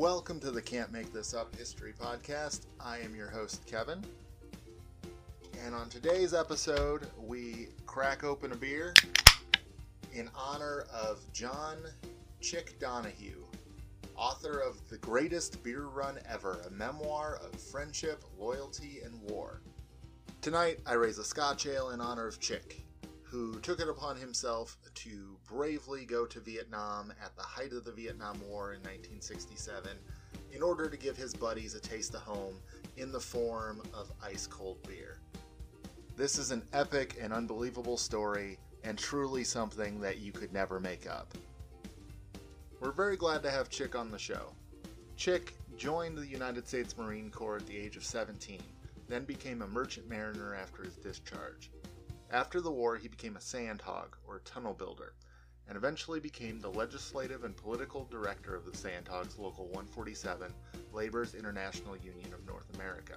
Welcome to the Can't Make This Up History Podcast. I am your host, Kevin. And on today's episode, we crack open a beer in honor of John Chick Donohue, author of The Greatest Beer Run Ever, a memoir of friendship, loyalty, and war. Tonight, I raise a Scotch Ale in honor of Chick, who took it upon himself to bravely go to Vietnam at the height of the Vietnam War in 1967 in order to give his buddies a taste of home in the form of ice cold beer. This is an epic and unbelievable story, and truly something that you could never make up. We're very glad to have Chick on the show. Chick joined the United States Marine Corps at the age of 17, then became a merchant mariner after his discharge. After the war, he became a sandhog, or tunnel builder, and eventually became the legislative and political director of the Sandhogs Local 147, Labor's International Union of North America.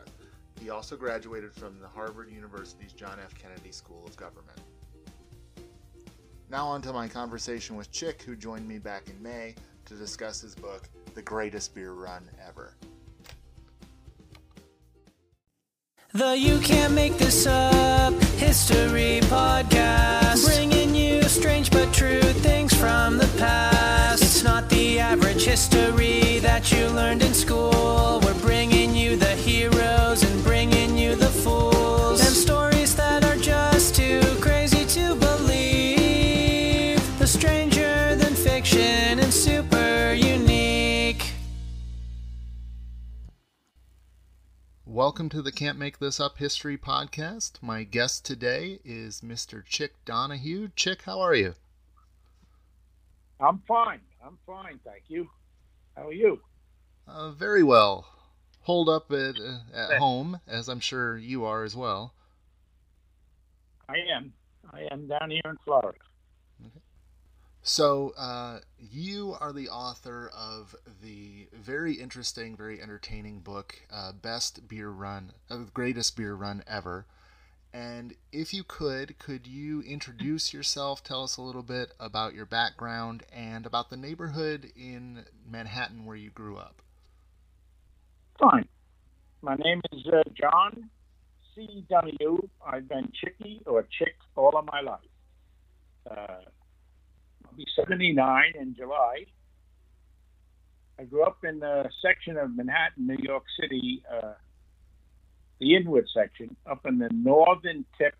He also graduated from the Harvard University's John F. Kennedy School of Government. Now, on to my conversation with Chick, who joined me back in May to discuss his book, The Greatest Beer Run Ever. The You Can't Make This Up History Podcast. Bringing you strange but true things from the past. It's not the average history that you learned in school. We're bringing you the heroes and bringing you the fools. And stories that are just too crazy to believe. The stranger than fiction Welcome to the Can't Make This Up History Podcast. My guest today is Mr. Chick Donohue. Chick, how are you? I'm fine. I'm fine, thank you. How are you? Uh, very well. Hold up at, uh, at home, as I'm sure you are as well. I am. I am down here in Florida. So, uh, you are the author of the very interesting, very entertaining book, uh, Best Beer Run, uh, Greatest Beer Run Ever. And if you could, could you introduce yourself, tell us a little bit about your background and about the neighborhood in Manhattan where you grew up? Fine. My name is uh, John C. Donohue. I've been Chicky or Chick all of my life. Uh, I'll be 79 in July. I grew up in the section of Manhattan, New York City, uh, the Inwood section, up in the northern tip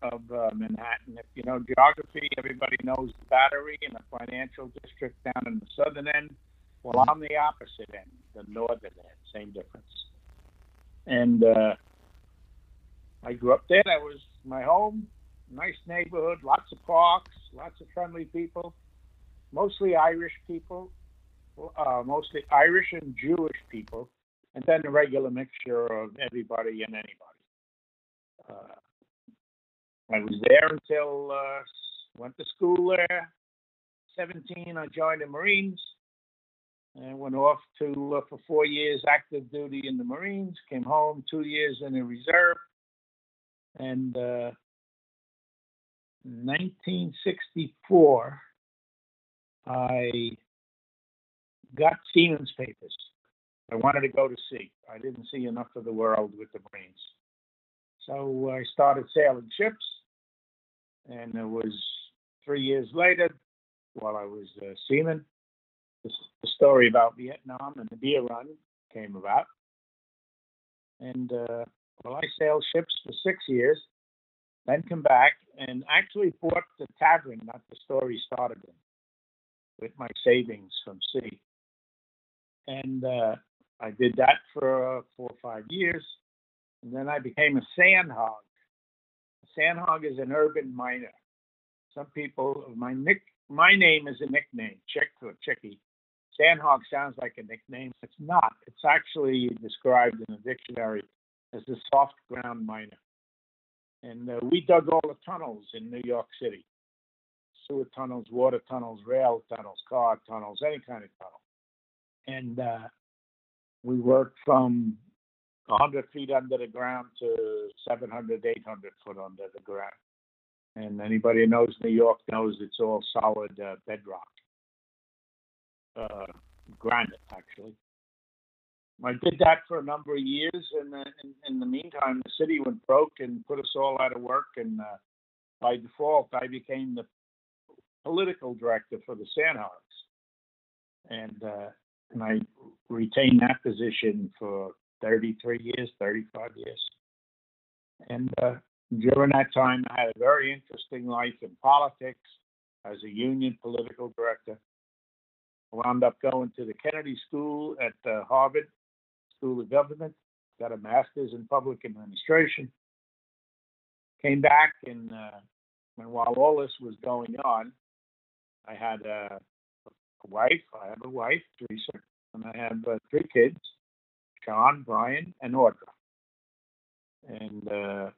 of uh, Manhattan. If you know geography, everybody knows the Battery and the financial district down in the southern end. Well, I'm the opposite end, the northern end, same difference. And uh, I grew up there. That was my home. Nice neighborhood, lots of parks, lots of friendly people, mostly Irish people, uh, mostly Irish and Jewish people, and then a regular mixture of everybody and anybody. Uh, I was there until uh, went to school there. 17, I joined the Marines and went off to uh, for four years active duty in the Marines. Came home two years in the reserve, and uh, 1964, I got seaman's papers. I wanted to go to sea. I didn't see enough of the world with the Marines. So I started sailing ships, and it was three years later, while I was a seaman, the, story about Vietnam and the beer run came about. And uh, well, I sailed ships for six years, then come back and actually bought the tavern that the story started in with my savings from sea. And uh, I did that for uh, four or five years. And then I became a sandhog. A sandhog is an urban miner. Some people, my nick, my name is a nickname, Chick or Chicky. Sandhog sounds like a nickname. It's not. It's actually described in the dictionary as a soft ground miner. And uh, we dug all the tunnels in New York City sewer tunnels, water tunnels, rail tunnels, car tunnels, any kind of tunnel. And uh, we worked from 100 feet under the ground to 700, 800 foot under the ground. And anybody who knows New York knows it's all solid uh, bedrock, uh, granite actually. I did that for a number of years, and then in, in the meantime, the city went broke and put us all out of work. And uh, by default, I became the political director for the Sandhogs, and uh, and I retained that position for 33 years, 35 years. And uh, during that time, I had a very interesting life in politics as a union political director. I wound up going to the Kennedy School at uh, Harvard School of Government, got a master's in public administration. Came back, and, uh, and while all this was going on, I had a, a wife. I have a wife, Teresa, and I have uh, three kids Sean, Brian, and Audra. And uh,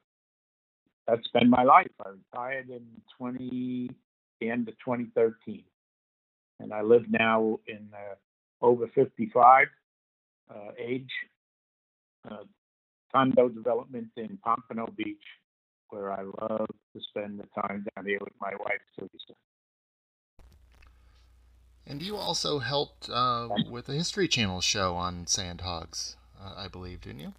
that's been my life. I retired in 20, the end of 2013. And I live now in uh, over 55 uh, age uh, condo development in Pompano Beach, where I love to spend the time down here with my wife, Teresa. And you also helped uh, with a History Channel show on Sandhogs, uh, I believe, didn't you?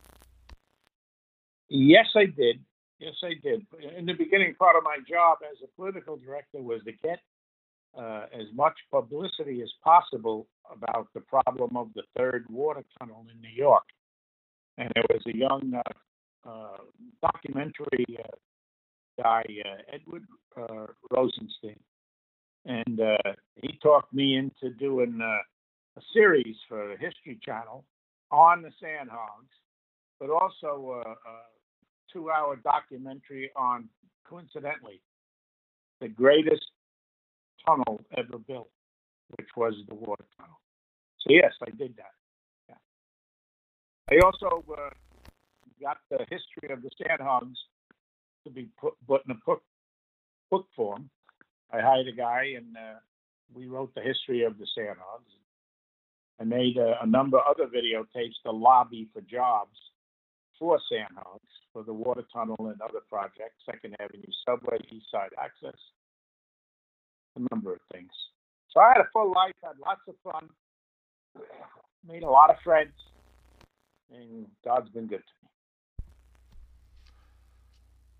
Yes, I did. Yes, I did. In the beginning, part of my job as a political director was to get uh, as much publicity as possible about the problem of the third water tunnel in New York. And there was a young uh, uh, documentary uh, guy, uh, Edward uh, Rosenstein, and he talked me into doing a series for the History Channel on the Sandhogs, but also a, a two-hour documentary on, coincidentally, the greatest tunnel ever built, which was the water tunnel. So yes, I did that. Yeah. I also uh, got the history of the Sandhogs to be put, put in a book, book form. I hired a guy and uh, we wrote the history of the Sandhogs. I made a, a number of other videotapes to lobby for jobs for Sandhogs for the water tunnel and other projects, Second Avenue subway, East Side access, a number of things. So I had a full life, had lots of fun, made a lot of friends, and God's been good to me.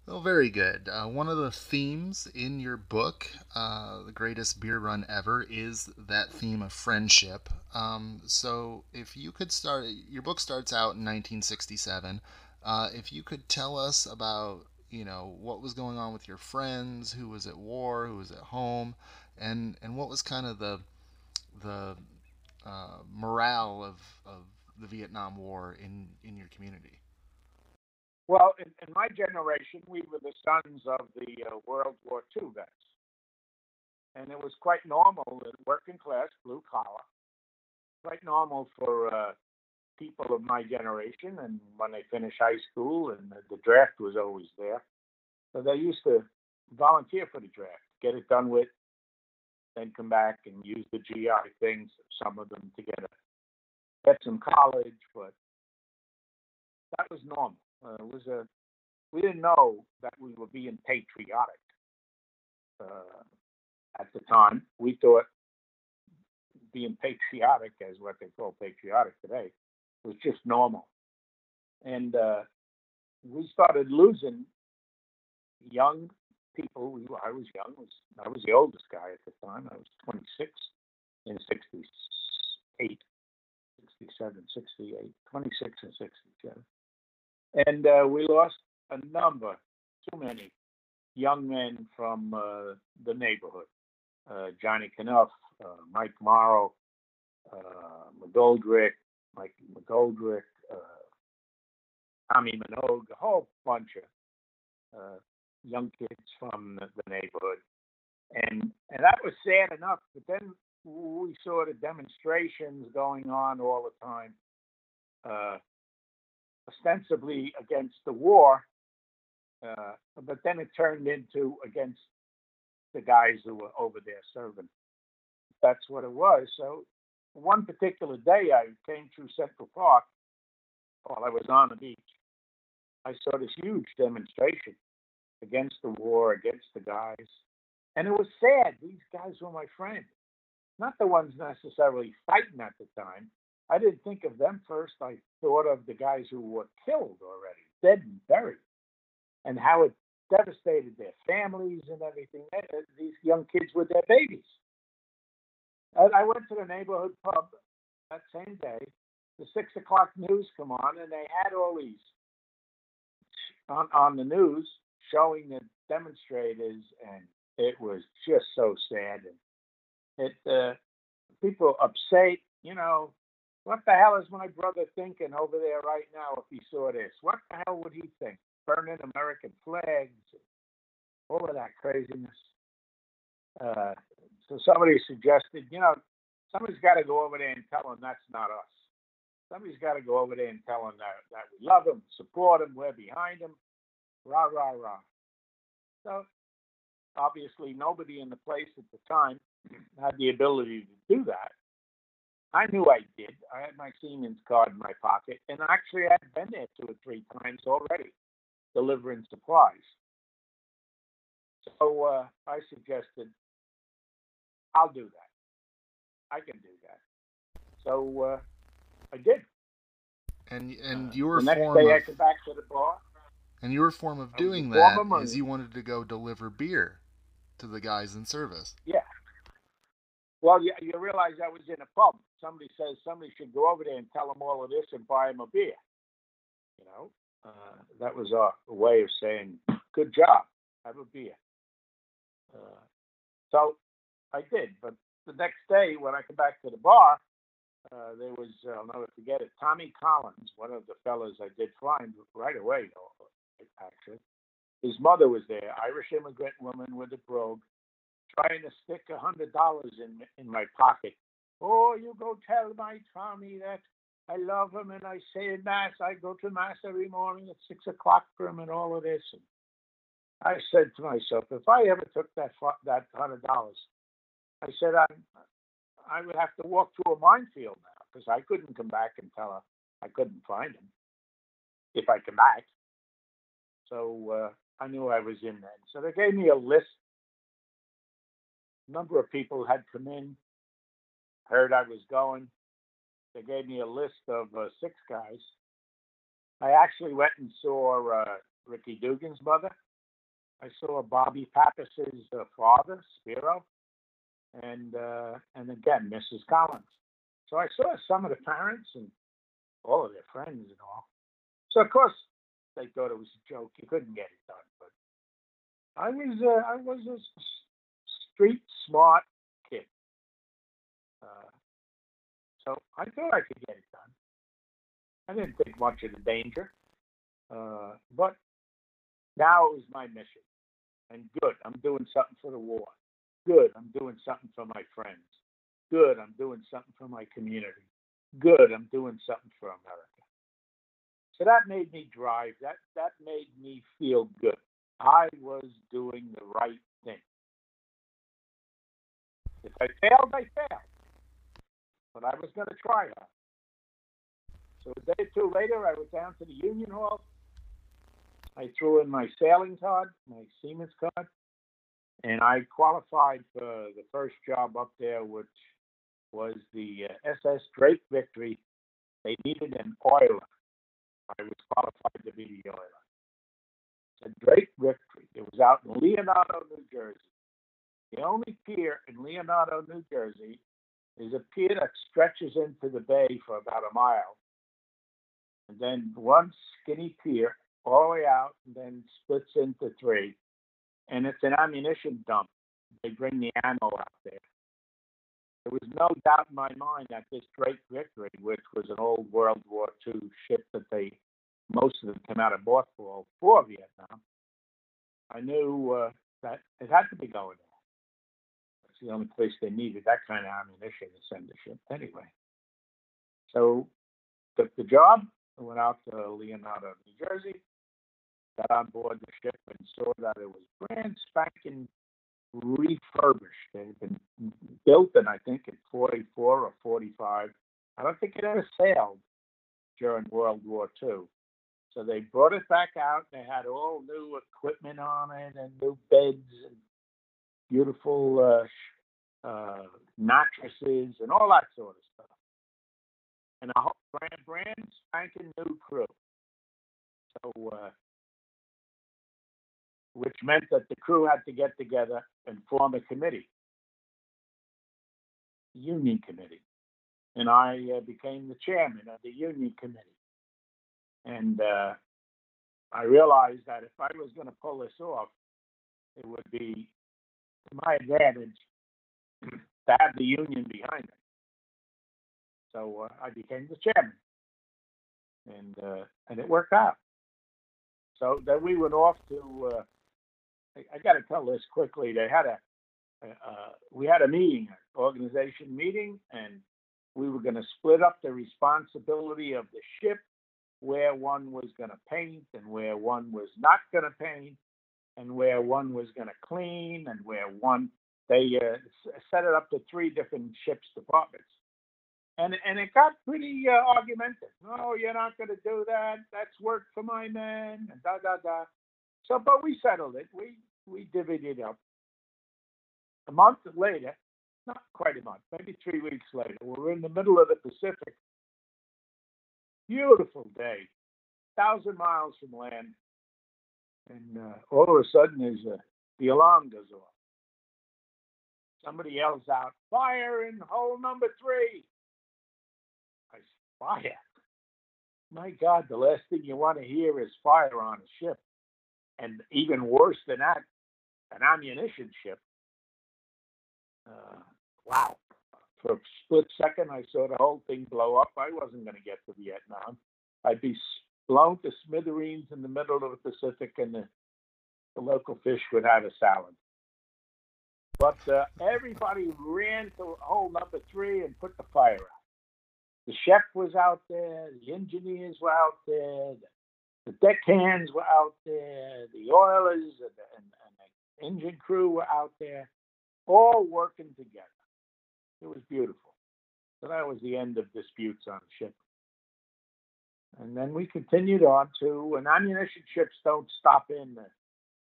Well, very good. Uh, one of the themes in your book, uh, The Greatest Beer Run Ever, is that theme of friendship. Um, so, if you could start, your book starts out in 1967. Uh, if you could tell us about, you know, what was going on with your friends, who was at war, who was at home, and and what was kind of the the uh, morale of, of the Vietnam War in in your community. Well, in, in my generation, we were the sons of the uh, World War II vets, and it was quite normal in working class, blue collar, quite normal for uh, people of my generation. And when they finish high school, and the, the draft was always there, so they used to volunteer for the draft, get it done with, then come back and use the GI things, some of them to get a get some college, but that was normal. Uh, it was a we didn't know that we were being patriotic uh, at the time. We thought being patriotic, as what they call patriotic today, was just normal. And uh, we started losing young people. I was young. I was the oldest guy at the time. I was 26 in 68, 67, 68, 26 and 67. And uh, we lost a number, too many young men from uh, the neighborhood. Uh, Johnny Knuff, uh, Mike Morrow, uh, McGoldrick, Mike McGoldrick, uh, Tommy Minogue, a whole bunch of uh, young kids from the, the neighborhood. And and that was sad enough. But then we saw the demonstrations going on all the time. Uh, ostensibly against the war, uh, but then it turned into against the guys who were over there serving. That's what it was. So one particular day, I came through Central Park while I was on the beach. I saw this huge demonstration against the war, against the guys. And it was sad. These guys were my friends. Not the ones necessarily fighting at the time, I didn't think of them first. I thought of the guys who were killed already, dead and buried, and how it devastated their families and everything. These young kids with their babies. I went to the neighborhood pub that same day. The six o'clock news come on, and they had all these on on the news showing the demonstrators, and it was just so sad. And it uh, people upset, you know, what the hell is my brother thinking over there right now if he saw this? What the hell would he think? Burning American flags, all of that craziness. Uh, so somebody suggested, you know, somebody's got to go over there and tell them that's not us. Somebody's got to go over there and tell them that, that we love them, support them, we're behind them, rah, rah, rah. So obviously nobody in the place at the time had the ability to do that. I knew I did. I had my seaman's card in my pocket, and actually I had been there two or three times already, delivering supplies. So uh, I suggested, I'll do that. I can do that. So uh, I did. And and uh, your the next form day of, I back to the bar. And your form of doing that is you wanted to go deliver beer to the guys in service. Yeah. Well, you, you realize I was in a pub. Somebody says somebody should go over there and tell them all of this and buy them a beer. You know, uh, that was a, a, way of saying, "Good job, have a beer." Uh, so I did, but the next day when I come back to the bar, uh, there was I'll never forget it. Tommy Collins, one of the fellas I did find right away, actually. His mother was there, Irish immigrant woman with a brogue, trying to stick a hundred dollars in in my pocket. Oh, you go tell my Tommy that I love him and I say mass. I go to mass every morning at six o'clock for him and all of this. And I said to myself, if I ever took that that hundred dollars, I said I I would have to walk through a minefield now because I couldn't come back and tell her I couldn't find him if I come back. So uh, I knew I was in then. So they gave me a list. A number of people had come in, heard I was going. They gave me a list of uh, six guys. I actually went and saw uh, Ricky Dugan's mother. I saw Bobby Pappas's uh, father, Spiro, and uh, and again Mrs. Collins. So I saw some of the parents and all of their friends and all. So of course they thought it was a joke. You couldn't get it done, but I was uh, I was a street smart kid, uh, so I thought I could get it done. I didn't think much of the danger, uh, but now it was my mission. And good, I'm doing something for the war. Good, I'm doing something for my friends. Good, I'm doing something for my community. Good, I'm doing something for America. So that made me drive. That that made me feel good. I was doing the right thing. If I failed, I failed. But I was going to try hard. So a day or two later, I went down to the Union Hall. I threw in my sailing card, my seaman's card, and I qualified for the first job up there, which was the uh, SS Drake Victory. They needed an oiler. I was qualified to be the oiler. The Drake victory. It was out in Leonardo, New Jersey. The only pier in Leonardo, New Jersey, is a pier that stretches into the bay for about a mile, and then one skinny pier all the way out, and then splits into three. And it's an ammunition dump. They bring the ammo out there. There was no doubt in my mind that this Drake Victory, which was an old World War II ship that they, most of them came out of mothball for Vietnam, I knew uh, that it had to be going there. It's the only place they needed that kind of ammunition to send the ship anyway. So took the job, went out to Leonardo, New Jersey, got on board the ship and saw that it was brand spanking refurbished. It had been built in, I think, in 44 or 45. I don't think it ever sailed during World War II. So they brought it back out. They had all new equipment on it and new beds and beautiful uh, uh, mattresses and all that sort of stuff. and a whole brand, brand spanking new crew. So, uh, which meant that the crew had to get together and form a committee, union committee, and I uh, became the chairman of the union committee. And uh, I realized that if I was going to pull this off, it would be to my advantage to have the union behind me. So uh, I became the chairman, and uh, and it worked out. So then we went off to. Uh, I, I got to tell this quickly. They had a, uh, we had a meeting, organization meeting, and we were going to split up the responsibility of the ship, where one was going to paint and where one was not going to paint, and where one was going to clean and where one they uh, set it up to three different ships departments and and it got pretty uh, argumentative. No, you're not going to do that. That's work for my men. And da da da. So, but we settled it. We we divvied it up. A month later, not quite a month, maybe three weeks later, we're in the middle of the Pacific. Beautiful day, thousand miles from land, and uh, all of a sudden, there's a the alarm goes off. Somebody yells out, "Fire in hole number three! I fire. My God, the last thing you want to hear is fire on a ship. And even worse than that, an ammunition ship. Uh, wow. For a split second, I saw the whole thing blow up. I wasn't going to get to Vietnam. I'd be blown to smithereens in the middle of the Pacific, and the, the local fish would have a salad. But uh, everybody ran to hole number three and put the fire out the chef was out there, the engineers were out there, the, the deckhands were out there, the oilers and and, engine crew were out there, all working together. It was beautiful. So that was the end of disputes on the ship. And then we continued on to, and ammunition ships don't stop in. The,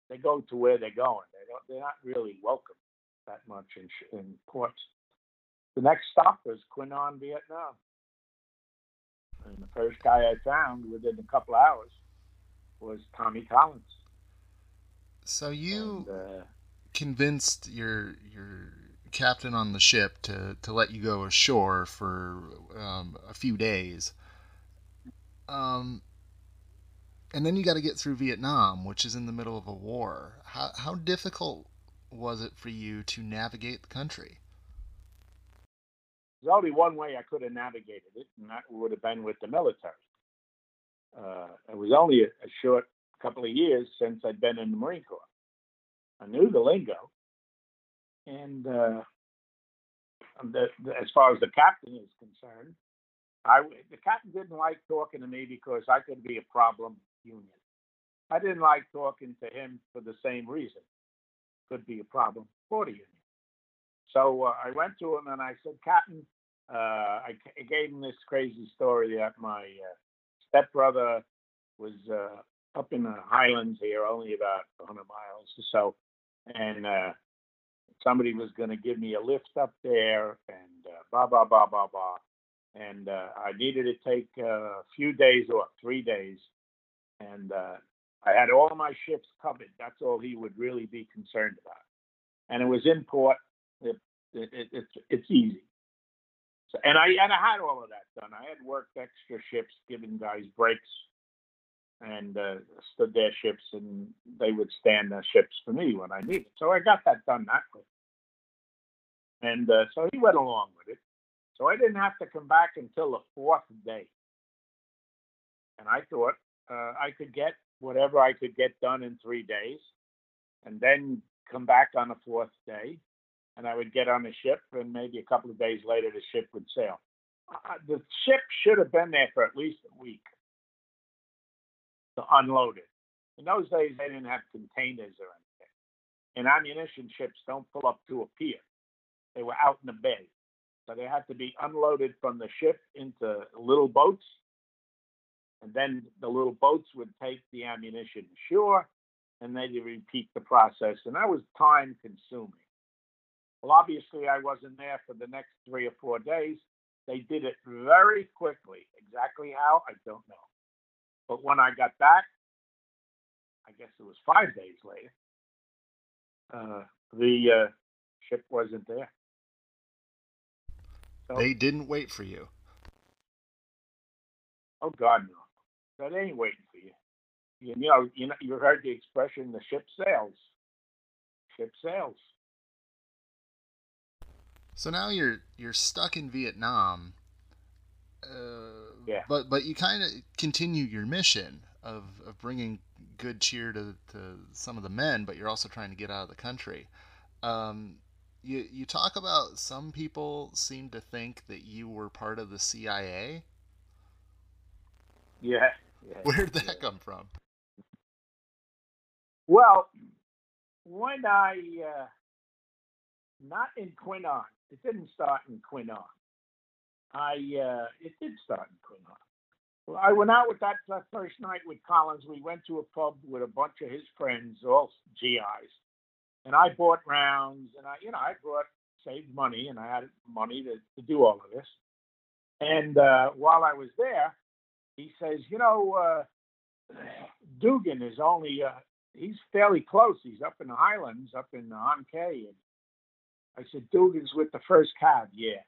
they go to where they're going. They don't. They're not really welcome that much in, in ports. The next stop was Qui Nhon, Vietnam. And the first guy I found within a couple hours was Tommy Collins. So you And, uh, convinced your your captain on the ship to, to let you go ashore for um, a few days. Um, and then you got to get through Vietnam, which is in the middle of a war. How, how difficult was it for you to navigate the country? there's only one way I could have navigated it, and that would have been with the military. Uh, it was only a, a short couple of years since I'd been in the Marine Corps. I knew the lingo, and uh, the, the, as far as the captain is concerned, I the captain didn't like talking to me because I could be a problem union. I didn't like talking to him for the same reason. Could be a problem for the union. So uh, I went to him and I said, Captain, uh, I, I, gave him this crazy story that my uh, stepbrother was uh, up in the highlands here, only about 100 miles or so, and uh, somebody was going to give me a lift up there, and uh, blah blah blah blah blah, and I needed to take a few days or three days, and I had all my ships covered. That's all he would really be concerned about, and it was in port it, it, it's it's easy. So, and I and I had all of that done. I had worked extra shifts, giving guys breaks, and uh, stood their ships, and they would stand their ships for me when I needed. So I got that done that way. And uh, so he went along with it. So I didn't have to come back until the fourth day. And I thought uh, I could get whatever I could get done in three days, and then come back on the fourth day and I would get on the ship, and maybe a couple of days later, the ship would sail. Uh, the ship should have been there for at least a week to unload it. In those days, they didn't have containers or anything. And ammunition ships don't pull up to a pier. They were out in the bay. So they had to be unloaded from the ship into little boats. And then the little boats would take the ammunition ashore and then you repeat the process. And that was time consuming. Well, obviously, I wasn't there for the next three or four days. They did it very quickly. exactly how, I don't know. But when I got back, I guess it was five days later, uh, the uh, ship wasn't there. So, they didn't wait for you. Oh God, no! That ain't waiting for you. You know, you know, you heard the expression, "The ship sails." Ship sails. So now you're you're stuck in Vietnam. Yeah. But but you kind of continue your mission of, of bringing good cheer to, to some of the men, but you're also trying to get out of the country. Um, you you talk about some people seem to think that you were part of the CIA. Yeah. yeah Where did that yeah. come from? Well, when I uh, not in Qui Nhon, it didn't start in Qui Nhon. I uh, it did start in Qui Nhon. Well, I went out with that, that first night with Collins. We went to a pub with a bunch of his friends, all GIs, and I bought rounds, and I, you know, I brought saved money, and I had money to, to do all of this. And uh, while I was there, he says, you know, uh, Dugan is only uh, he's fairly close. He's up in the Highlands, up in Khê. And I said, Dugan's with the first Cav, yeah.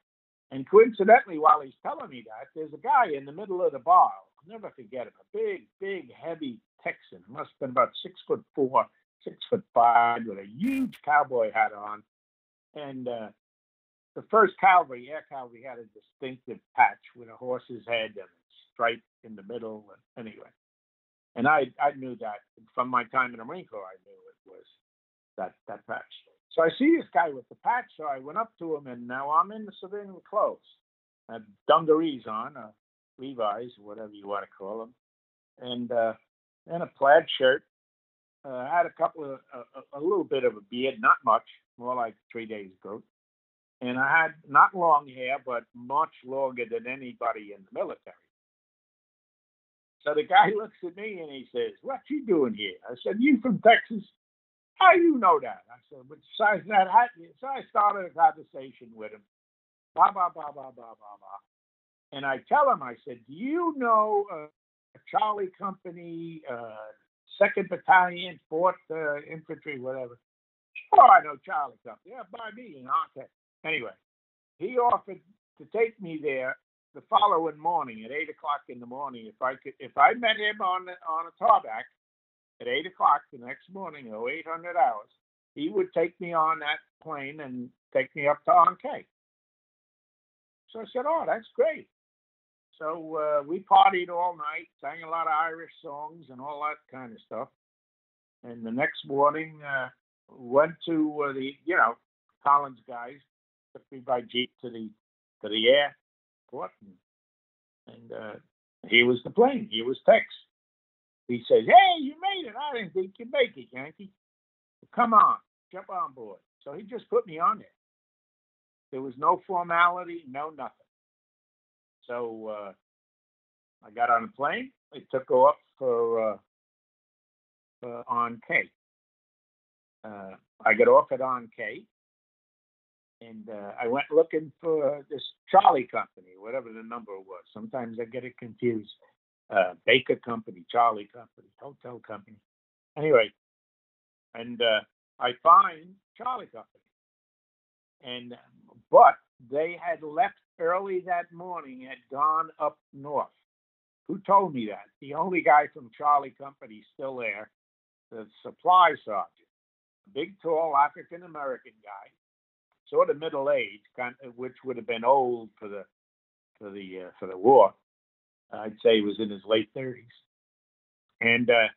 And coincidentally, while he's telling me that, there's a guy in the middle of the bar. I'll never forget him. A big, big, heavy Texan. Must have been about six foot four, six foot five, with a huge cowboy hat on. And uh, the first cavalry, air cavalry, had a distinctive patch with a horse's head and a stripe in the middle. And anyway, and I I knew that from my time in the Marine Corps. I knew it was that that patch. So I see this guy with the patch, so I went up to him, and now I'm in the civilian clothes. I had dungarees on, uh, Levi's, whatever you want to call them, and uh, and a plaid shirt. Uh, I had a couple of a, a little bit of a beard, not much, more like three days ago. And I had not long hair, but much longer than anybody in the military. So the guy looks at me and he says, "What you doing here?" I said, "You from Texas?" How you know that? I said, but besides that, I, so I started a conversation with him. Blah, blah, blah, blah, blah, blah. And I tell him, I said, do you know uh, Charlie Company, uh, 2nd Battalion, 4th uh, Infantry, whatever? Oh, I know Charlie Company. Yeah, by me. And okay. Anyway, he offered to take me there the following morning at eight o'clock in the morning if I could if I met him on on a tarmac at 8 o'clock the next morning, 0800 hours, he would take me on that plane and take me up to An Khê. So I said, oh, that's great. So uh, we partied all night, sang a lot of Irish songs and all that kind of stuff. And the next morning, uh, went to uh, the, you know, Collins guys took me by jeep to the to the airport, and, and uh, he was the plane. He was Tex. He says, Hey, you made it. I didn't think you'd make it, Yankee. Come on, jump on board. So he just put me on there. There was no formality, no nothing. So uh, I got on a plane. It took off for uh, uh, Khê. Uh, I got off at on Khê, and uh, I went looking for this Charlie Company, whatever the number was. Sometimes I get it confused uh, Baker Company, Charlie Company, Hotel Company. Anyway, and uh, I find Charlie Company, and but they had left early that morning, had gone up north. Who told me that? The only guy from Charlie Company still there, the supply sergeant, a big, tall African American guy, sort of middle aged, kind of, which would have been old for the for the uh, for the war I'd say he was in his late 30s. And uh,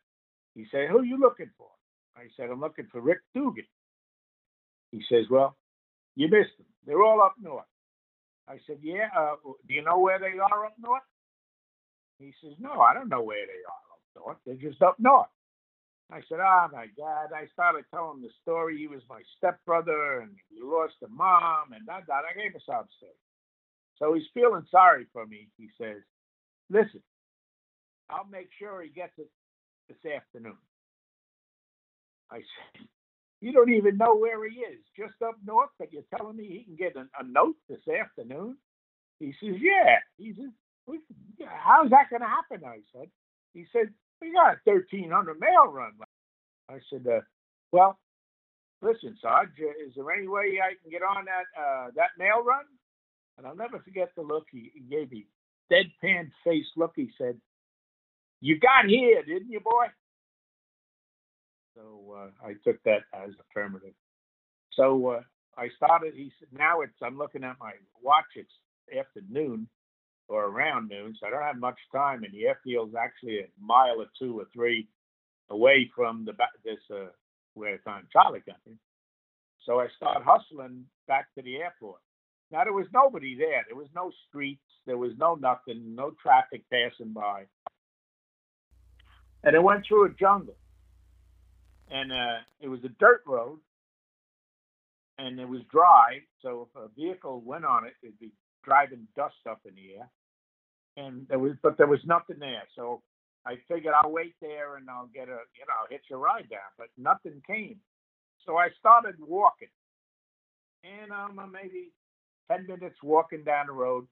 he said, Who are you looking for? I said, I'm looking for Rick Dugan. He says, Well, you missed them. They're all up north. I said, Yeah, uh, do you know where they are up north? He says, No, I don't know where they are up north. They're just up north. I said, Oh my God. I started telling the story. He was my stepbrother and he lost a mom and that, that. I gave a sob story. So he's feeling sorry for me. He says, Listen, I'll make sure he gets it this afternoon. I said, You don't even know where he is, just up north, but you're telling me he can get a, a note this afternoon? He says, Yeah. He says, how's that going to happen? I said. He said, we got a 1300 mail run. I said, uh, well, listen, Sarge, is there any way I can get on that uh, that mail run? And I'll never forget the look he, he gave me. Deadpan face look. He said, "You got here, didn't you, boy?" So uh, I took that as affirmative. So uh, I started. He said, "Now it's." I'm looking at my watch. It's afternoon or around noon, so I don't have much time. And the airfield's actually a mile or two or three away from the this uh, where on Charlie Company. So I start hustling back to the airport. Now there was nobody there. There was no streets. There was no nothing. No traffic passing by. And it went through a jungle, and uh, it was a dirt road, and it was dry. So if a vehicle went on it, it'd be driving dust up in the air. And there was, but there was nothing there. So I figured I'll wait there and I'll get a, you know, hitch a ride down. But nothing came. So I started walking, and I'm um, maybe ten minutes walking down the road,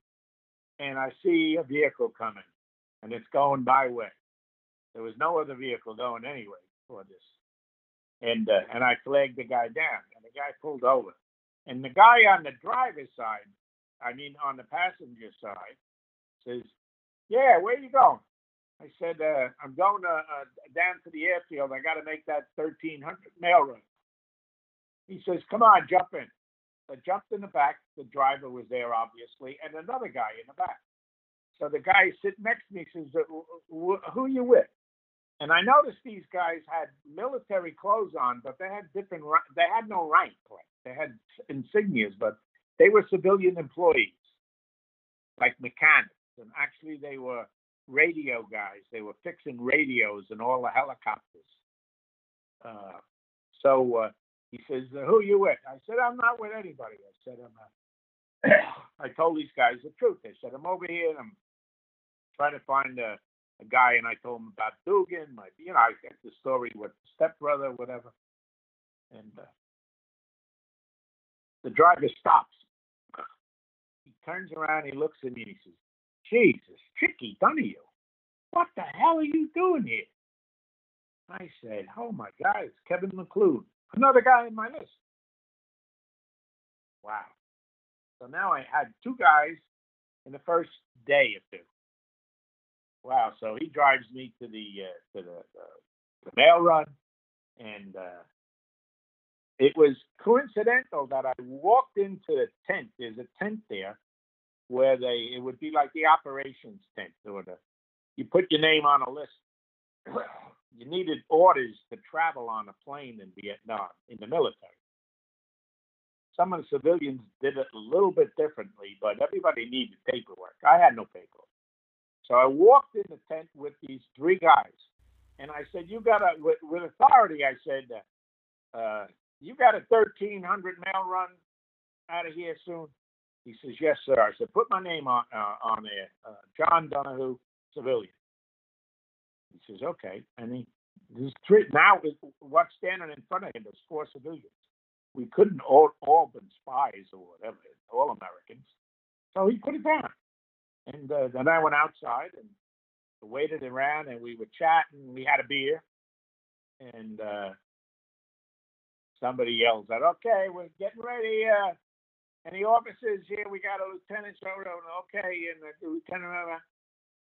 and I see a vehicle coming, and it's going my way. There was no other vehicle going anyway for this, and uh, and I flagged the guy down, and the guy pulled over, and the guy on the driver's side I mean, on the passenger side, says, "Yeah, where you going?" I said, uh, "I'm going uh, uh, down to the airfield. I got to make that 1300 mail run." He says, "Come on, jump in." I jumped in the back. The driver was there, obviously, and another guy in the back. So the guy sitting next to me says, "Who you with?" And I noticed these guys had military clothes on, but they had different. They had no rank. They had insignias, but they were civilian employees, like mechanics, and actually they were radio guys. They were fixing radios and all the helicopters. Uh, so uh, he says, "Who are you with?" I said, "I'm not with anybody." I said, "I'm not." I told these guys the truth. They said, "I'm over here and I'm trying to find a, a guy," and I told them about Dugan. My, you know, I get the story with stepbrother, whatever. And uh, the driver stops He turns around, he looks at me and he says, Jesus, Chicky Donohue, what the hell are you doing here? I said, Oh my God, it's Kevin McClune, another guy in my list. Wow. So now I had two guys in the first day or two. Wow. So he drives me to the uh, to the, uh, the mail run, and uh, it was coincidental that I walked into the tent. There's a tent there where they it would be like the operations tent or the you put your name on a list. you needed orders to travel on a plane in Vietnam in the military. Some of the civilians did it a little bit differently, but everybody needed paperwork. I had no paperwork. So I walked in the tent with these three guys, and I said, "You got a with, with authority." I said, uh, "You got a 1300 mail run out of here soon." He says, "Yes, sir." I said, "Put my name on uh, on there, uh, John Donohue, civilian." He says, "Okay." And he there's three now. What's standing in front of him? There's four civilians. We couldn't all all been spies or whatever, all Americans. So he put it down, and uh, then I went outside and waited around, and we were chatting. We had a beer, and uh, somebody yells out, "Okay, we're getting ready." Uh, and the officers here, we got a lieutenant, so okay, and the lieutenant,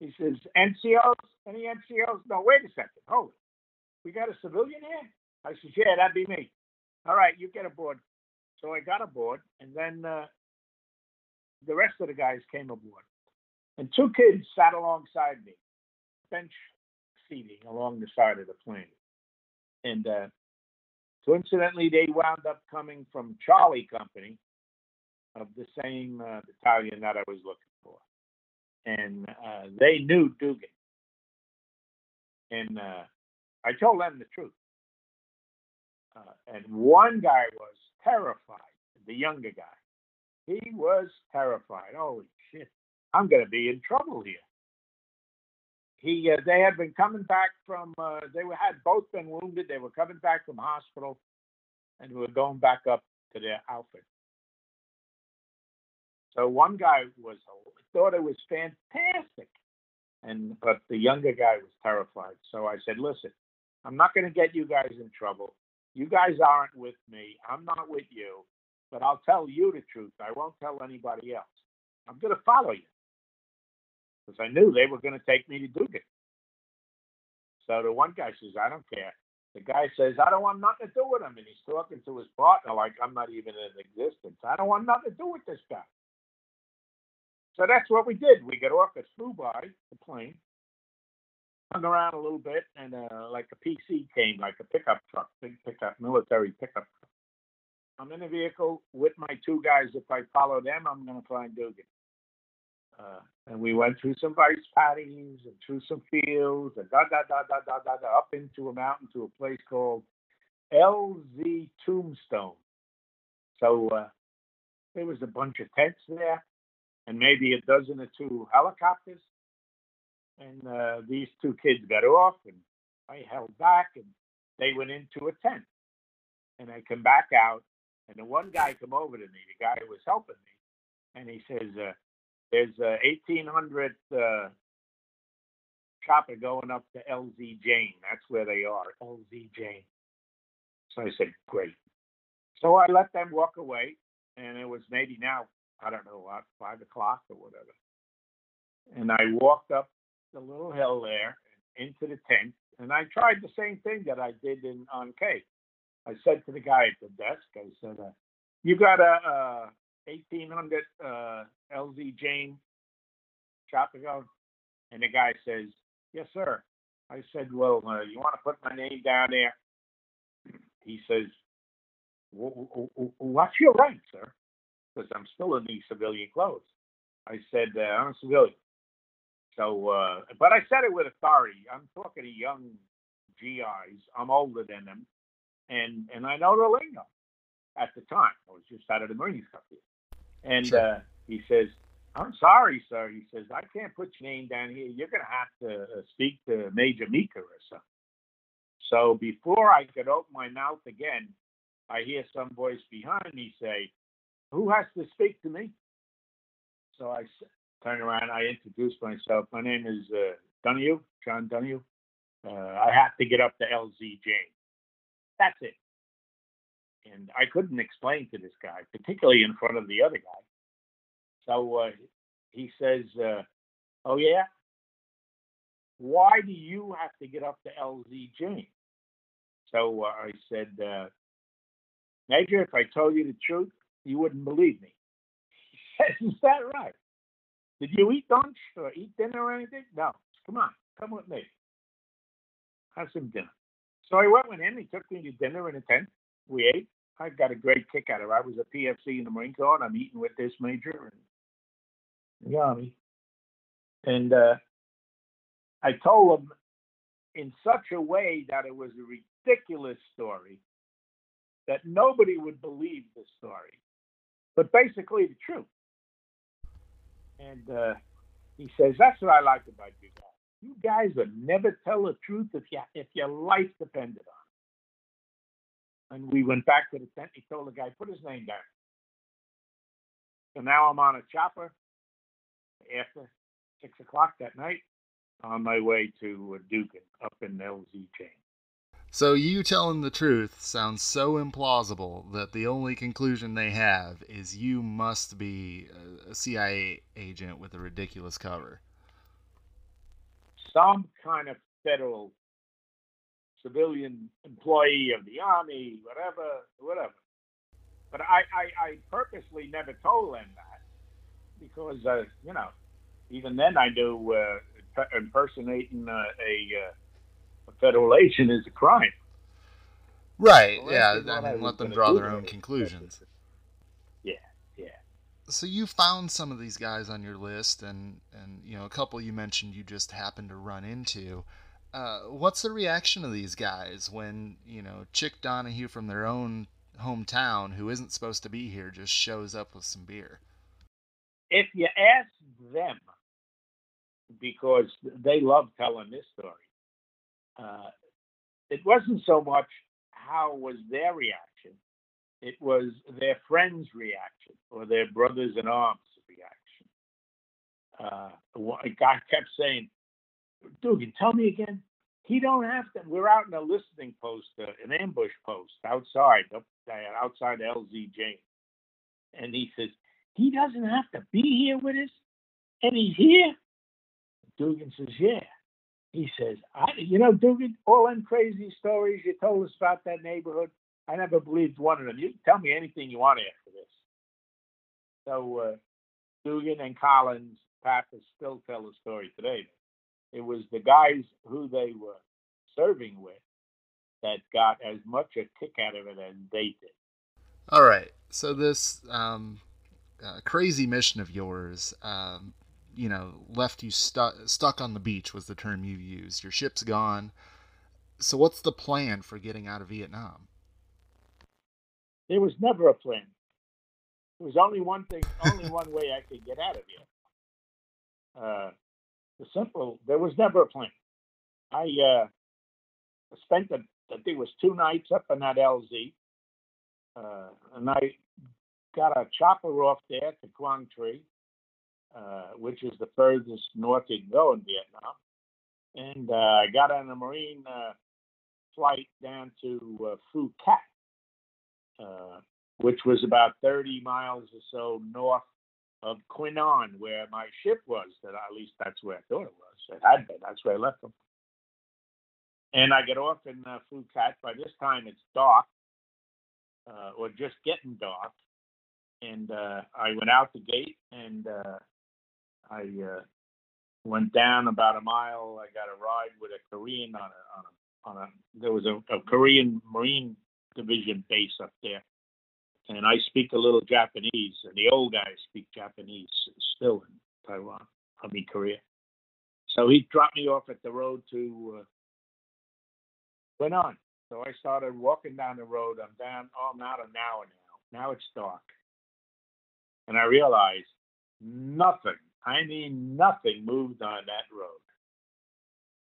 he says, NCOs? Any NCOs? No, wait a second. Hold it. We got a civilian here? I said, yeah, that'd be me. All right, you get aboard. So I got aboard, and then uh, the rest of the guys came aboard. And two kids sat alongside me, bench seating along the side of the plane. And uh, coincidentally, they wound up coming from Charlie Company, of the same uh, battalion that I was looking. And uh, they knew Dugan. And uh, I told them the truth. Uh, and one guy was terrified, the younger guy. He was terrified. Holy shit, I'm going to be in trouble here. He, uh, they had been coming back from, uh, they were, had both been wounded. They were coming back from hospital and were going back up to their outfit. So one guy was thought it was fantastic. And but the younger guy was terrified. So I said, "Listen, I'm not going to get you guys in trouble. You guys aren't with me. I'm not with you. But I'll tell you the truth. I won't tell anybody else. I'm going to follow you because I knew they were going to take me to Dugan. So the one guy says, I don't care. The guy says, I don't want nothing to do with him. And he's talking to his partner like I'm not even in existence. I don't want nothing to do with this guy. So that's what we did. We got off at flew by the plane, hung around a little bit, and uh, like a PC came, like a pickup truck, big pickup, military pickup truck. I'm in a vehicle with my two guys. If I follow them, I'm going to find Duggan. Uh, and we went through some rice paddies and through some fields and da da da da da da, da up into a mountain to a place called LZ Tombstone. So uh, there was a bunch of tents there and maybe a dozen or two helicopters. And uh, these two kids got off, and I held back, and they went into a tent. And I come back out, and the one guy come over to me, the guy who was helping me, and he says, uh, "There's a 1800 uh, chopper going up to LZ Jane. That's where they are, LZ Jane." So I said, "Great." So I let them walk away, and it was maybe now I don't know what five o'clock or whatever, and I walked up the little hill there into the tent, and I tried the same thing that I did in An Khê. I said to the guy at the desk, I said, uh, "You got a, a 1800 uh, LZ Jane chopper going?" And the guy says, "Yes, sir." I said, "Well, uh, you want to put my name down there?" He says, "What's your rank, sir?" Because I'm still in these civilian clothes. I said, uh, "I'm a civilian." So, uh, but I said it with authority. I'm talking to young GIs. I'm older than them, and and I know the lingo. At the time, I was just out of the Marines Company, and Sure. uh, he says, "I'm sorry, sir." He says, "I can't put your name down here. You're going to have to uh, speak to Major Mika or something." So before I could open my mouth again, I hear some voice behind me say, "Who has to speak to me?" So I s- turn around. I introduce myself. My name is uh, John Donohue. Uh, I have to get up to LZ Jane. That's it. And I couldn't explain to this guy, particularly in front of the other guy. So uh, he says, uh, "Oh yeah, why do you have to get up to LZ Jane?" So uh, I said, uh, "Major, if I told you the truth, you wouldn't believe me." "Is that right?" Did you eat lunch or eat dinner or anything? No. Come on, come with me. Have some dinner. So I went with him. He took me to dinner in a tent. We ate. I got a great kick out of it. I was a PFC in the Marine Corps. And I'm eating with this major and the Army. And uh, I told him in such a way that it was a ridiculous story that nobody would believe the story, but basically the truth. And uh, he says, "That's what I like about you guys. You guys would never tell the truth if you if your life depended on it." And we went back to the tent. He told the guy, "Put his name down." So now I'm on a chopper after six o'clock that night on my way to Duggan up in LZ Jane. So you telling the truth sounds so implausible that the only conclusion they have is you must be a- CIA agent with a ridiculous cover. some kind of federal civilian employee of the army, whatever, whatever. But I, I, I purposely never told them that because, uh, you know, even then I knew uh, impersonating uh, a, a federal agent is a crime. Right. Well, yeah. that's I I mean, let them draw their own conclusions. Yeah, yeah. So you found some of these guys on your list, and and you know a couple you mentioned you just happened to run into. Uh, what's the reaction of these guys when you know Chick Donohue from their own hometown, who isn't supposed to be here, just shows up with some beer? If you ask them, because they love telling this story, uh, it wasn't so much how was their reaction, it was their friends' reaction or their brothers in arms' reaction. Uh, guy kept saying, Duggan, tell me again. He don't have to. We're out in a listening post, uh, an ambush post outside, uh, outside LZ Jane. And he says, he doesn't have to be here with us, and he's here. Duggan says, yeah. He says, I, you know, Duggan, all them crazy stories you told us about that neighborhood, I never believed one of them. You can tell me anything you want after this. So uh, Duggan and Collins, Pappas still tell the story today. It was the guys who they were serving with that got as much a kick out of it as they did. All right. So this um, uh, crazy mission of yours, um, you know, left you stuck stuck on the beach was the term you used. Your ship's gone. So what's the plan for getting out of Vietnam? There was never a plan. There was only one thing, only one way I could get out of here. Uh, the simple. There was never a plan. I uh, spent the, I think it was two nights up in that LZ, uh, and I got a chopper off there to Quang Tri, uh, which is the furthest north you can go in Vietnam, and uh, I got on a marine uh, flight down to uh, Phu Cat, uh, which was about 30 miles or so north of Qui where my ship was. That at least that's where I thought it was. It had been. That's where I left them. And I get off in uh, Phu Cat. By this time, it's dark, or just getting dark. And I went out the gate, and I uh, went down about a mile. I got a ride with a Korean on a on a, on a there was a, a Korean Marine Division base up there and I speak a little Japanese, and the old guys speak Japanese still in Taiwan, I mean Korea. So he dropped me off at the road to uh, went on. So I started walking down the road. I'm down, oh, I'm out an hour now. Now it's dark. And I realized nothing, I mean nothing moved on that road.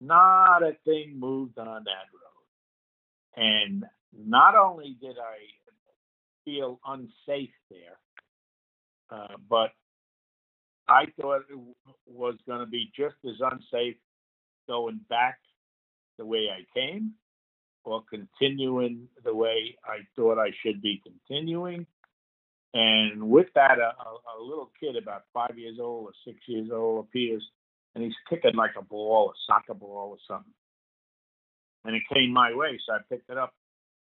Not a thing moved on that road. And not only did I feel unsafe there. Uh, but I thought it was going to be just as unsafe going back the way I came or continuing the way I thought I should be continuing. And with that, a, a, little kid about five years old or six years old appears and he's kicking like a ball, a soccer ball or something. And it came my way, so I picked it up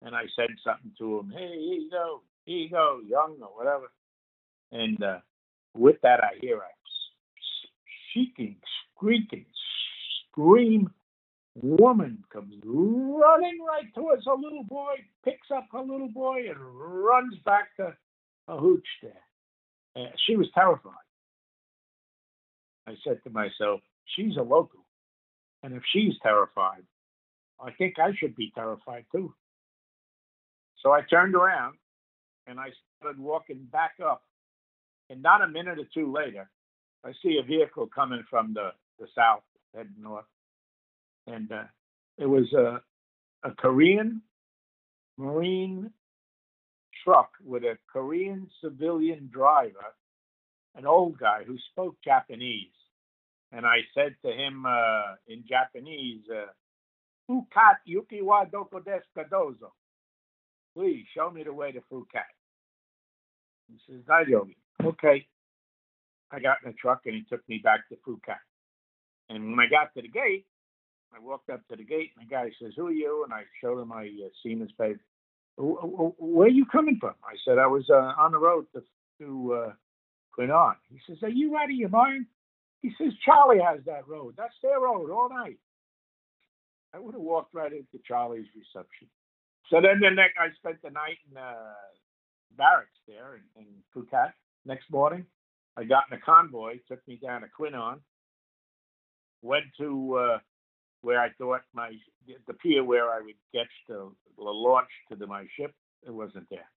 and I said something to him. Hey, here you go, here you go, young or whatever. And uh, with that, I hear a shrieking, squeaking, scream. Woman comes running right towards a little boy, picks up her little boy, and runs back to a hooch there. Uh, she was terrified. I said to myself, she's a local. And if she's terrified, I think I should be terrified too. So I turned around and I started walking back up. And not a minute or two later, I see a vehicle coming from the, the south, heading north. And uh, it was a, a Korean Marine truck with a Korean civilian driver, an old guy who spoke Japanese. And I said to him uh, in Japanese, uh, Ukat yuki wa doko desu kadozo please show me the way to Phu Cat. He says, Dajogi. Okay. I got in the truck and he took me back to Phu Cat. And when I got to the gate, I walked up to the gate and the guy says, Who are you? And I showed him my uh, Seaman's paper. Where are you coming from? I said, I was uh, on the road to, to uh, He says, Are you out of your mind? He says, Charlie has that road. That's their road all night. I would have walked right into Charlie's reception. So then the next, I spent the night in uh, barracks there in, in Phu Cat. Next morning, I got in a convoy, took me down to Qui Nhon, went to uh, where I thought my the pier where I would catch the, the launch to the, my ship. It wasn't there.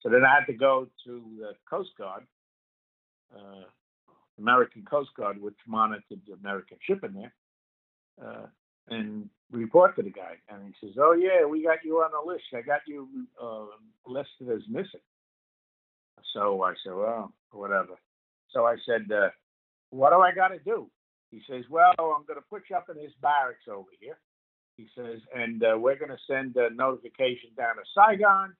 So then I had to go to the Coast Guard, uh, American Coast Guard, which monitored the American ship in there. Uh, and report to the guy. And he says, "Oh yeah, we got you on the list. I got you uh, listed as missing." So I said, "Well, whatever." So I said, uh, "What do I got to do?" He says, "Well, I'm going to put you up in this barracks over here." He says, "And uh, we're going to send a notification down to Saigon.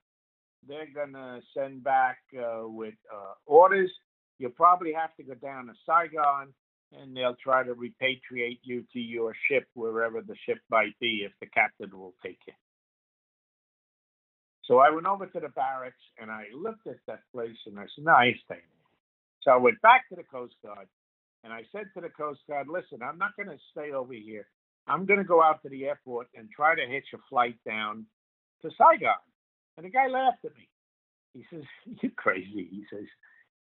They're going to send back uh, with uh, orders. You'll probably have to go down to Saigon, and they'll try to repatriate you to your ship wherever the ship might be, if the captain will take you." So I went over to the barracks and I looked at that place and I said, "No, I ain't staying there." So I went back to the Coast Guard and I said to the Coast Guard, listen, I'm not going to stay over here. I'm going to go out to the airport and try to hitch a flight down to Saigon. And the guy laughed at me. He says, You're crazy. He says,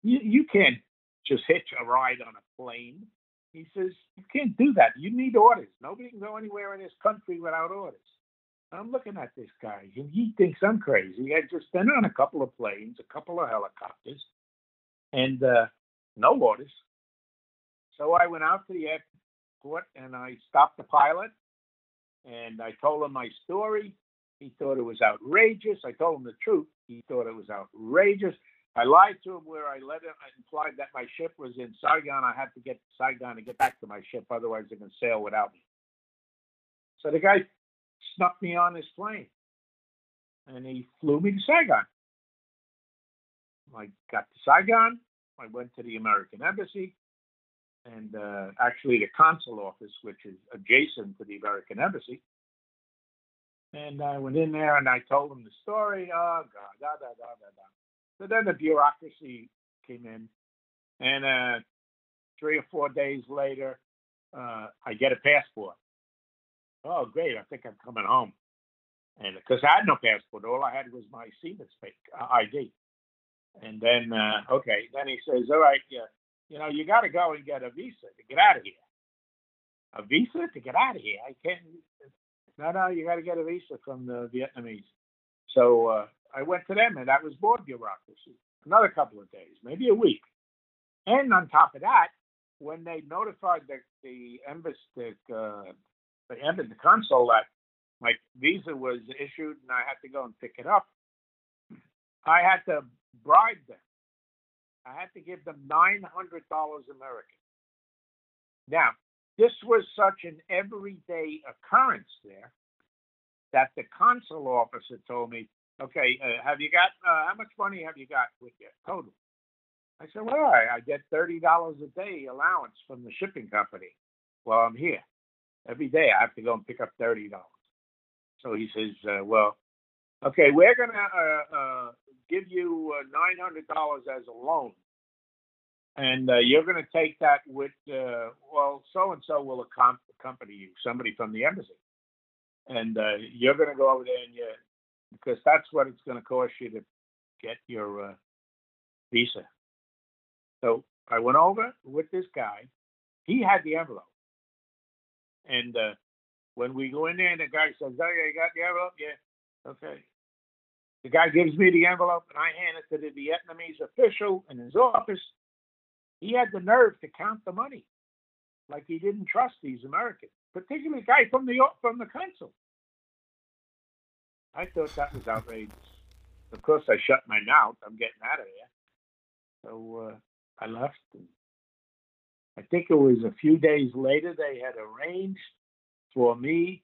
You, you can't just hitch a ride on a plane. He says, You can't do that. You need orders. Nobody can go anywhere in this country without orders. I'm looking at this guy, and he thinks I'm crazy. I just been on a couple of planes, a couple of helicopters, and uh, no orders. So I went out to the airport and I stopped the pilot and I told him my story. He thought it was outrageous. I told him the truth. He thought it was outrageous. I lied to him where I let him I implied that my ship was in Saigon. I had to get to Saigon to get back to my ship, otherwise they're gonna sail without me. So the guy snuck me on his plane and he flew me to Saigon. I got to Saigon. I went to the American Embassy and uh, actually the consul office, which is adjacent to the American Embassy. And I went in there and I told them the story. Oh, God, da, da, da, da, da. So then the bureaucracy came in. And uh, three or four days later, uh, I get a passport. Oh, great. I think I'm coming home. And because I had no passport, all I had was my uh, ID. And then, uh, okay, then he says, all right, yeah, you know, you got to go and get a visa to get out of here. A visa to get out of here. I can't. No, no, you got to get a visa from the Vietnamese. So uh, I went to them, and that was more bureaucracy. Another couple of days, maybe a week. And on top of that, when they notified the the embassy, the, uh, the embassy, the consul that my visa was issued and I had to go and pick it up, I had to bribe them I had to give them $900 American. Now, this was such an everyday occurrence there that the consul officer told me, okay, uh, have you got, uh, how much money have you got with you total? I said, well, I, I get $30 a day allowance from the shipping company while I'm here. Every day I have to go and pick up $30. So he says, uh, well, okay, we're going to uh, uh, give you uh, nine hundred dollars as a loan, and uh, you're going to take that with uh, well, so and so will accom- accompany you, somebody from the embassy, and uh, you're going to go over there and you because that's what it's going to cost you to get your visa. So I went over with this guy. He had the envelope, and when we go in there, and the guy says, "Oh, yeah, you got the envelope? Yeah, okay." The guy gives me the envelope and I hand it to the Vietnamese official in his office. He had the nerve to count the money like he didn't trust these Americans, particularly the guy from the from the consul. I thought that was outrageous. Of course, I shut my mouth. I'm getting out of there. So uh, I left. I think it was a few days later they had arranged for me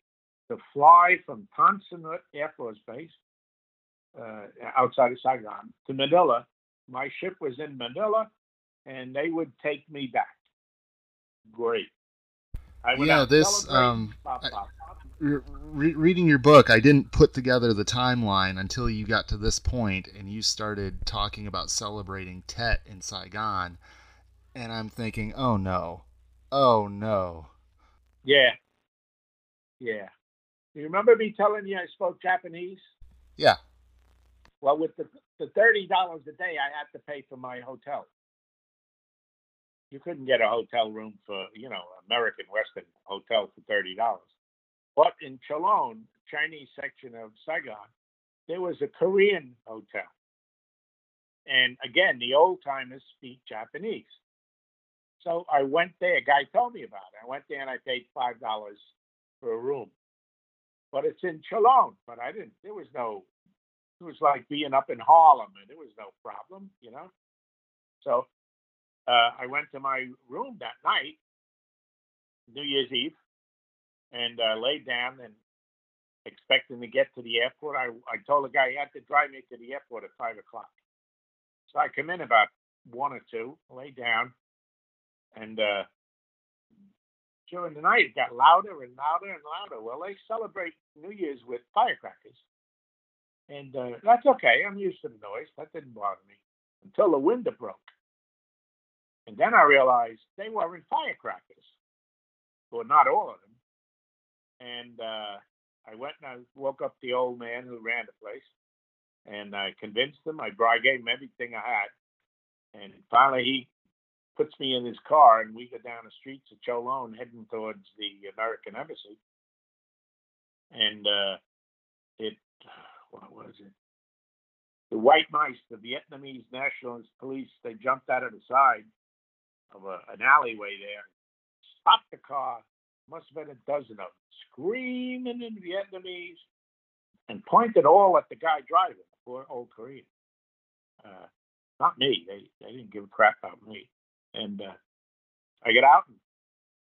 to fly from Tan Son Nhut Air Force Base uh, outside of Saigon to Manila. My ship was in Manila, and they would take me back. Great. I yeah, this um, pop, pop, pop. Re- reading your book, I didn't put together the timeline until you got to this point, and you started talking about celebrating Tet in Saigon, and I'm thinking, oh no, oh no. Yeah, yeah. You remember me telling you I spoke Japanese? Yeah. Well, with the, the thirty dollars a day, I had to pay for my hotel. You couldn't get a hotel room for you know American Western hotel for thirty dollars. But in Cholon, Chinese section of Saigon, there was a Korean hotel. And again, the old timers speak Japanese. So I went there. A guy told me about it. I went there and I paid five dollars for a room. But it's in Cholon. But I didn't. There was no it was like being up in Harlem, and it was no problem, you know. So uh, I went to my room that night, New Year's Eve, and uh, laid down and expecting to get to the airport. I, I told the guy he had to drive me to the airport at five o'clock. So I come in about one or two, lay down, and uh, during the night it got louder and louder and louder. Well, they celebrate New Year's with firecrackers, and uh, that's okay. I'm used to the noise. That didn't bother me until the window broke, and then I realized they weren't firecrackers, well, not all of them. And uh, I went and I woke up the old man who ran the place, and I convinced him. I, I gave him everything I had, and finally he puts me in his car, and we go down the streets of Cholon, heading towards the American embassy. And uh, it, what was it? The white mice, the Vietnamese nationalist police, they jumped out of the side of a, an alleyway there, stopped the car. Must have been a dozen of them screaming in Vietnamese and pointed all at the guy driving, poor old Korean. Uh, not me. They they didn't give a crap about me. And uh, I get out and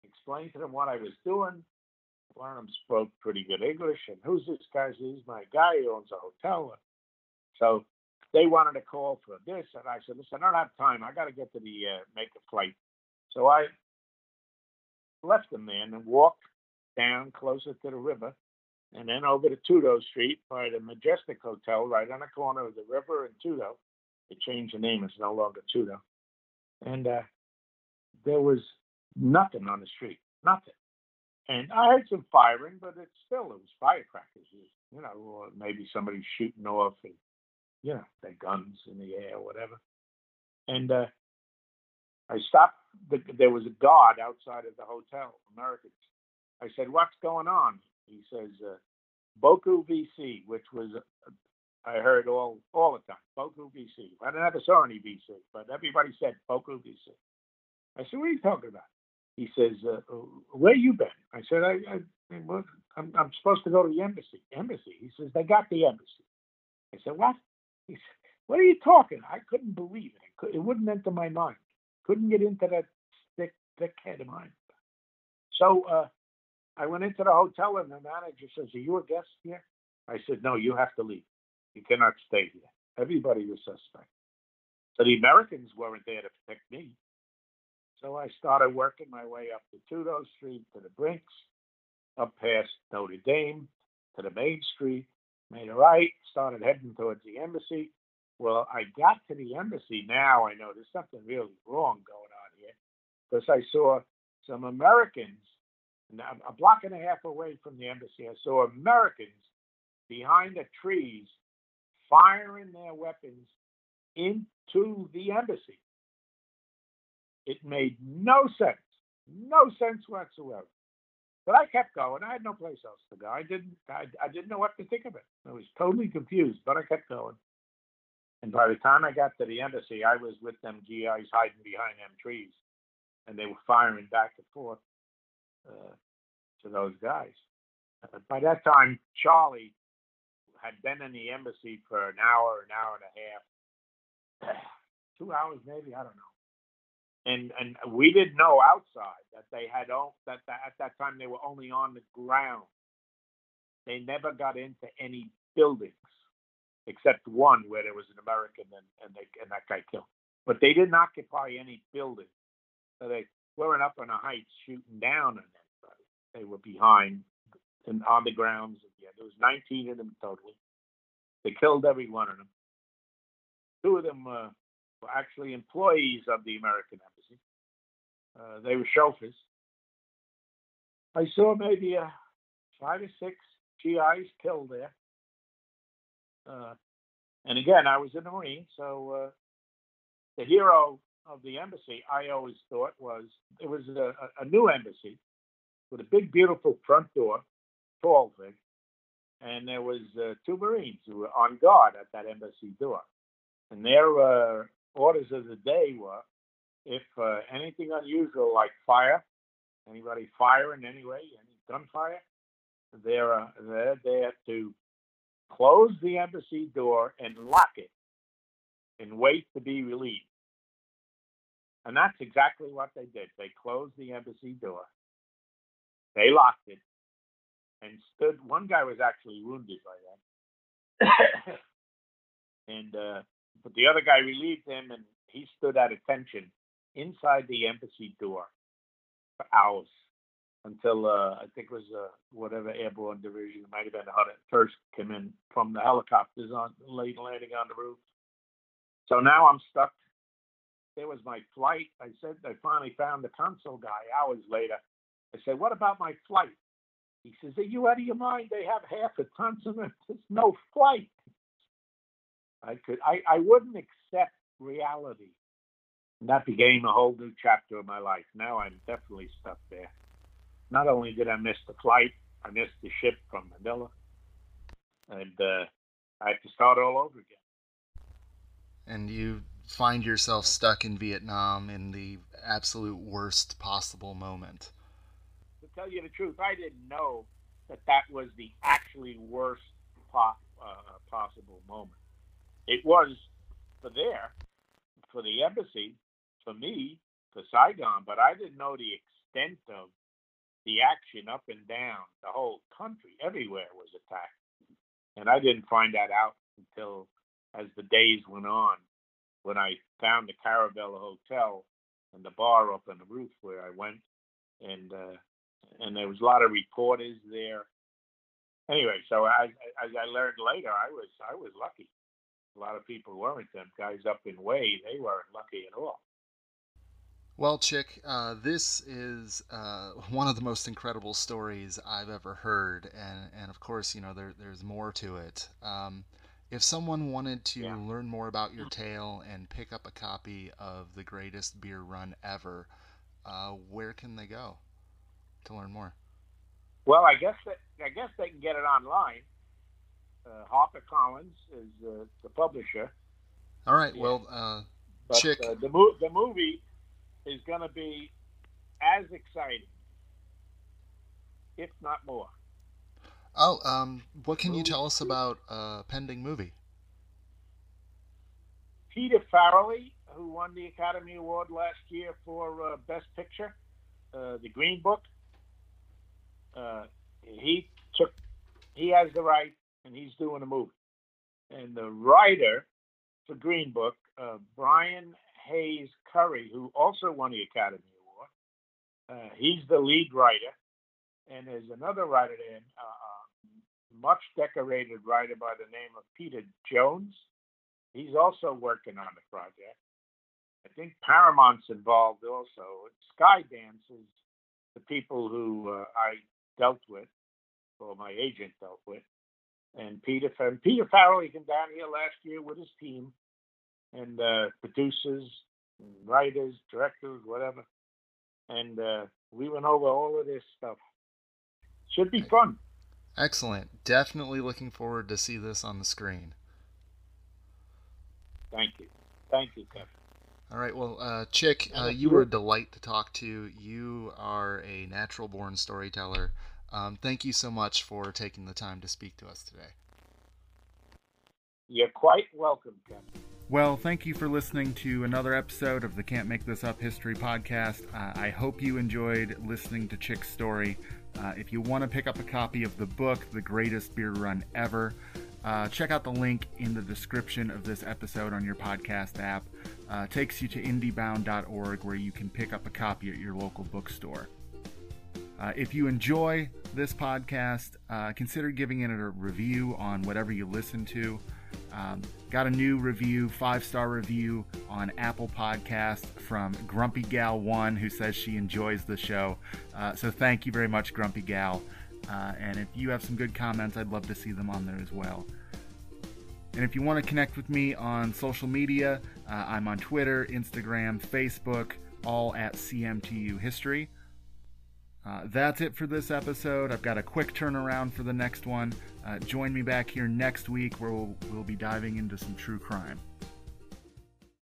explained to them what I was doing. Them spoke pretty good English. And who's this guy? He's my guy. He owns a hotel. So they wanted to call for this, and I said, "Listen, I don't have time. I got to get to the uh, make a flight." So I left them there and walked down closer to the river, and then over to Tudo Street by the Majestic Hotel, right on the corner of the river and Tudo. They changed the name; it's no longer Tudo. And uh, there was nothing on the street, nothing. And I heard some firing, but it still it was firecrackers, you know, or maybe somebody shooting off, and you know, their guns in the air, or whatever. And uh, I stopped. The, there was a guard outside of the hotel, Americans, I said, "What's going on?" He says, uh, "Boku VC," which was uh, I heard all all the time. Boku VC. I never saw any VC, but everybody said Boku VC. I said, "What are you talking about?" He says, uh, "Where you been?" I said, "I, I I'm, I'm supposed to go to the embassy." Embassy. He says, "They got the embassy." I said, "What?" He said, "What are you talking?" I couldn't believe it. It, wouldn't enter my mind. Couldn't get into that thick thick head of mine. So uh, I went into the hotel and the manager says, Are you a guest here? I said, No, you have to leave. You cannot stay here. Everybody was suspect. So the Americans weren't there to protect me. So I started working my way up to Tudo Street to the Brinks, up past Notre Dame to the main street, made a right, started heading towards the embassy. Well, I got to the embassy. Now I know there's something really wrong going on here because I saw some Americans a block and a half away from the embassy, I saw Americans behind the trees firing their weapons into the embassy. It made no sense, no sense whatsoever. But I kept going. I had no place else to go. I didn't. I, I didn't know what to think of it. I was totally confused, but I kept going. And by the time I got to the embassy, I was with them GIs hiding behind them trees, and they were firing back and forth uh, to those guys. Uh, by that time, Charlie had been in the embassy for an hour, an hour and a half, two hours maybe, I don't know. And and we didn't know outside that they had all, that, that at that time they were only on the ground. They never got into any buildings except one where there was an American and and, they, and that guy killed. But they didn't occupy any buildings. So they weren't up on a height shooting down on anybody. They were behind and on the grounds. Yeah, there was 19 of them totally. They killed every one of them. Two of them uh, were actually employees of the American embassy. Uh, they were chauffeurs. I saw maybe uh, five or six GIs killed there. Uh, and again, I was in the Marine, so uh, the hero of the embassy, I always thought was it was a, a new embassy with a big, beautiful front door, tall thing, and there was uh, two Marines who were on guard at that embassy door, and their uh, orders of the day were, if uh, anything unusual like fire, anybody firing anyway, any gunfire, they're uh, they're there to close the embassy door and lock it and wait to be relieved. And that's exactly what they did. They closed the embassy door They locked it and stood. One guy was actually wounded by that, and uh, but the other guy relieved him, and he stood at attention inside the embassy door for hours until uh, I think it was uh, whatever airborne division, it might have been the first came in from the helicopters on late landing on the roof. So now I'm stuck. There was my flight. I said I finally found the consul guy hours later. I said, "What about my flight?" He says, "Are you out of your mind? They have half a ton, so there's no flight." I could, I, I wouldn't accept reality. And that became a whole new chapter of my life. Now I'm definitely stuck there. Not only did I miss the flight, I missed the ship from Manila, and uh, I had to start all over again. And you find yourself stuck in Vietnam in the absolute worst possible moment. To tell you the truth, I didn't know that that was the actually worst po- uh, possible moment. It was for there, for the embassy, for me, for Saigon, but I didn't know the extent of the action up and down the whole country. Everywhere was attacked. And I didn't find that out until as the days went on, when I found the Caravelle Hotel and the bar up on the roof where I went, and uh, and there was a lot of reporters there. Anyway, so as, as I learned later, I was I was lucky. A lot of people weren't. Them guys up in Hue, they weren't lucky at all. Well, Chick, uh, this is uh, one of the most incredible stories I've ever heard, and, and of course, you know, there, there's more to it. Um, if someone wanted to yeah. learn more about your tale and pick up a copy of the greatest beer run ever, uh, where can they go to learn more? Well, I guess that, I guess they can get it online. Uh, Harper Collins is uh, the publisher. All right. Well, uh, but, Chick, uh, the, mo- the movie is going to be as exciting, if not more. Oh, um, what can you tell us about a pending movie? Peter Farrelly, who won the Academy Award last year for uh, Best Picture, uh, The Green Book. Uh, he took, he has the right, and he's doing a movie. And the writer for Green Book, uh, Brian Hayes Currie, who also won the Academy Award. Uh, he's the lead writer, and there's another writer there, uh, uh, much decorated writer by the name of Peter Jones. He's also working on the project. I think Paramount's involved also. Skydance is the people who uh, I dealt with, or my agent dealt with, and Peter and Peter Farrelly. He came down here last year with his team, and uh, producers, writers, directors, whatever. And uh, we went over all of this stuff. Should be fun. Excellent. Definitely looking forward to see this on the screen. Thank you. Thank you, Kevin. All right. Well, uh, Chick, uh, you were a delight to talk to. You are a natural born storyteller. Um, thank you so much for taking the time to speak to us today. You're quite welcome, Kevin. Well, thank you for listening to another episode of the Can't Make This Up History Podcast. Uh, I hope you enjoyed listening to Chick's story. Uh, if you want to pick up a copy of the book, The Greatest Beer Run Ever, uh, check out the link in the description of this episode on your podcast app. Uh, takes you to indiebound.org where you can pick up a copy at your local bookstore. Uh, if you enjoy this podcast, uh, consider giving it a review on whatever you listen to. Um, got a new review, five star review on Apple Podcast from Grumpy Gal One, who says she enjoys the show. Uh, so thank you very much, Grumpy Gal. Uh, and if you have some good comments, I'd love to see them on there as well. And if you want to connect with me on social media, uh, I'm on Twitter, Instagram, Facebook, all at CMTU History. Uh, that's it for this episode. I've got a quick turnaround for the next one. Uh, join me back here next week where we'll, we'll be diving into some true crime.